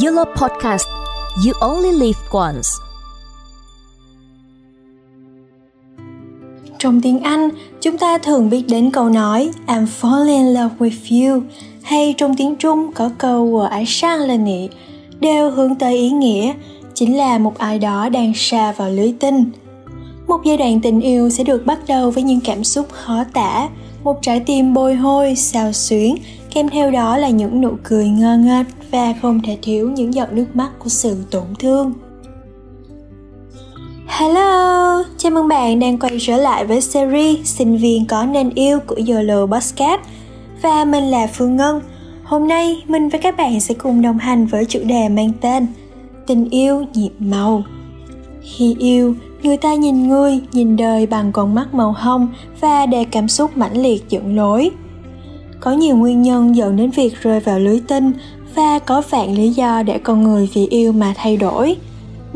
Yellow Podcast You Only Live Once Trong tiếng Anh, chúng ta thường biết đến câu nói I'm falling in love with you hay trong tiếng Trung có câu Wo ai lên nị đều hướng tới ý nghĩa chính là một ai đó đang xa vào lưới tinh. Một giai đoạn tình yêu sẽ được bắt đầu với những cảm xúc khó tả, một trái tim bồi hôi, xao xuyến kèm theo đó là những nụ cười ngơ ngác và không thể thiếu những giọt nước mắt của sự tổn thương. Hello, chào mừng bạn đang quay trở lại với series Sinh viên có nên yêu của YOLO Podcast Và mình là Phương Ngân Hôm nay mình và các bạn sẽ cùng đồng hành với chủ đề mang tên Tình yêu nhịp màu Khi yêu, người ta nhìn người, nhìn đời bằng con mắt màu hồng và để cảm xúc mãnh liệt dẫn lối. Có nhiều nguyên nhân dẫn đến việc rơi vào lưới tinh và có vạn lý do để con người vì yêu mà thay đổi.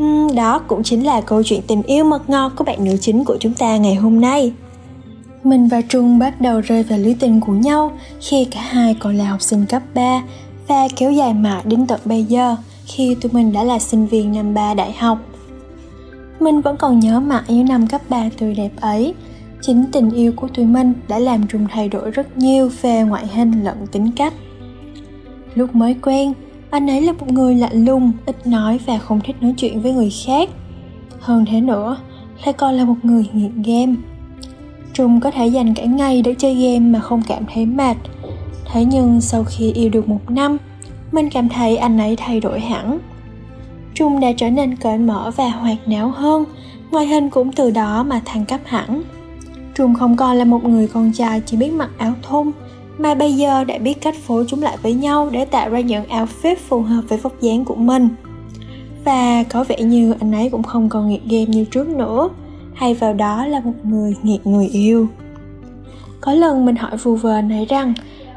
Uhm, đó cũng chính là câu chuyện tình yêu mật ngọt của bạn nữ chính của chúng ta ngày hôm nay. Mình và Trung bắt đầu rơi vào lưới tình của nhau khi cả hai còn là học sinh cấp 3 và kéo dài mãi đến tận bây giờ khi tụi mình đã là sinh viên năm 3 đại học. Mình vẫn còn nhớ mãi những năm cấp 3 tươi đẹp ấy. Chính tình yêu của tụi mình đã làm Trung thay đổi rất nhiều về ngoại hình lẫn tính cách. Lúc mới quen, anh ấy là một người lạnh lùng, ít nói và không thích nói chuyện với người khác. Hơn thế nữa, lại còn là một người nghiện game. Trung có thể dành cả ngày để chơi game mà không cảm thấy mệt. Thế nhưng sau khi yêu được một năm, mình cảm thấy anh ấy thay đổi hẳn. Trung đã trở nên cởi mở và hoạt náo hơn, ngoại hình cũng từ đó mà thăng cấp hẳn. Trung không còn là một người con trai chỉ biết mặc áo thun, mà bây giờ đã biết cách phối chúng lại với nhau để tạo ra những outfit phù hợp với vóc dáng của mình. Và có vẻ như anh ấy cũng không còn nghiện game như trước nữa, hay vào đó là một người nghiện người yêu. Có lần mình hỏi phù vờ anh ấy rằng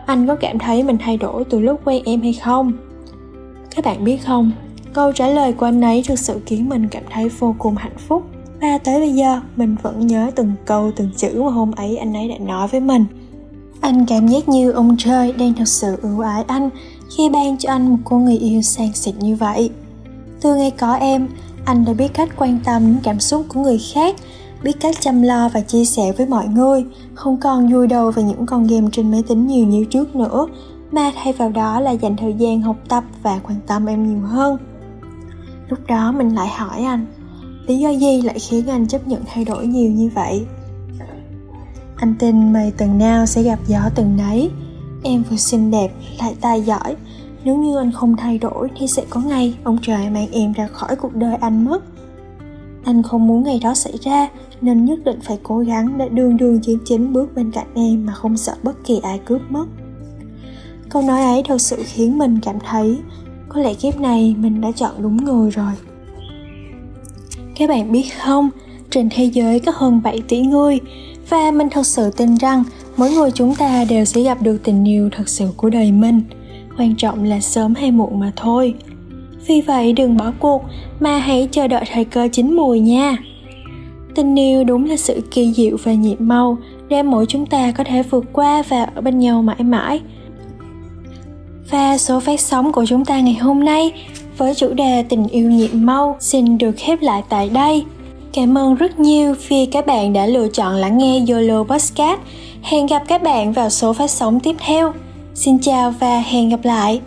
anh có cảm thấy mình thay đổi từ lúc quen em hay không? Các bạn biết không, câu trả lời của anh ấy thực sự khiến mình cảm thấy vô cùng hạnh phúc và tới bây giờ mình vẫn nhớ từng câu từng chữ mà hôm ấy anh ấy đã nói với mình anh cảm giác như ông trời đang thật sự ưu ái anh khi ban cho anh một cô người yêu sang xịn như vậy. Từ ngày có em, anh đã biết cách quan tâm đến cảm xúc của người khác, biết cách chăm lo và chia sẻ với mọi người, không còn vui đầu vào những con game trên máy tính nhiều như trước nữa, mà thay vào đó là dành thời gian học tập và quan tâm em nhiều hơn. Lúc đó mình lại hỏi anh, lý do gì lại khiến anh chấp nhận thay đổi nhiều như vậy? Anh tin mây từng nào sẽ gặp gió từng nấy. Em vừa xinh đẹp, lại tài giỏi. Nếu như anh không thay đổi thì sẽ có ngày ông trời mang em ra khỏi cuộc đời anh mất. Anh không muốn ngày đó xảy ra, Nên nhất định phải cố gắng để đường đường chiến chính bước bên cạnh em mà không sợ bất kỳ ai cướp mất. Câu nói ấy thật sự khiến mình cảm thấy, Có lẽ kiếp này mình đã chọn đúng người rồi. Các bạn biết không, trên thế giới có hơn 7 tỷ người. Và mình thật sự tin rằng mỗi người chúng ta đều sẽ gặp được tình yêu thật sự của đời mình. Quan trọng là sớm hay muộn mà thôi. Vì vậy đừng bỏ cuộc mà hãy chờ đợi thời cơ chín mùi nha. Tình yêu đúng là sự kỳ diệu và nhiệm màu để mỗi chúng ta có thể vượt qua và ở bên nhau mãi mãi. Và số phát sóng của chúng ta ngày hôm nay với chủ đề tình yêu nhiệm mau xin được khép lại tại đây Cảm ơn rất nhiều vì các bạn đã lựa chọn lắng nghe YOLO Podcast. Hẹn gặp các bạn vào số phát sóng tiếp theo. Xin chào và hẹn gặp lại.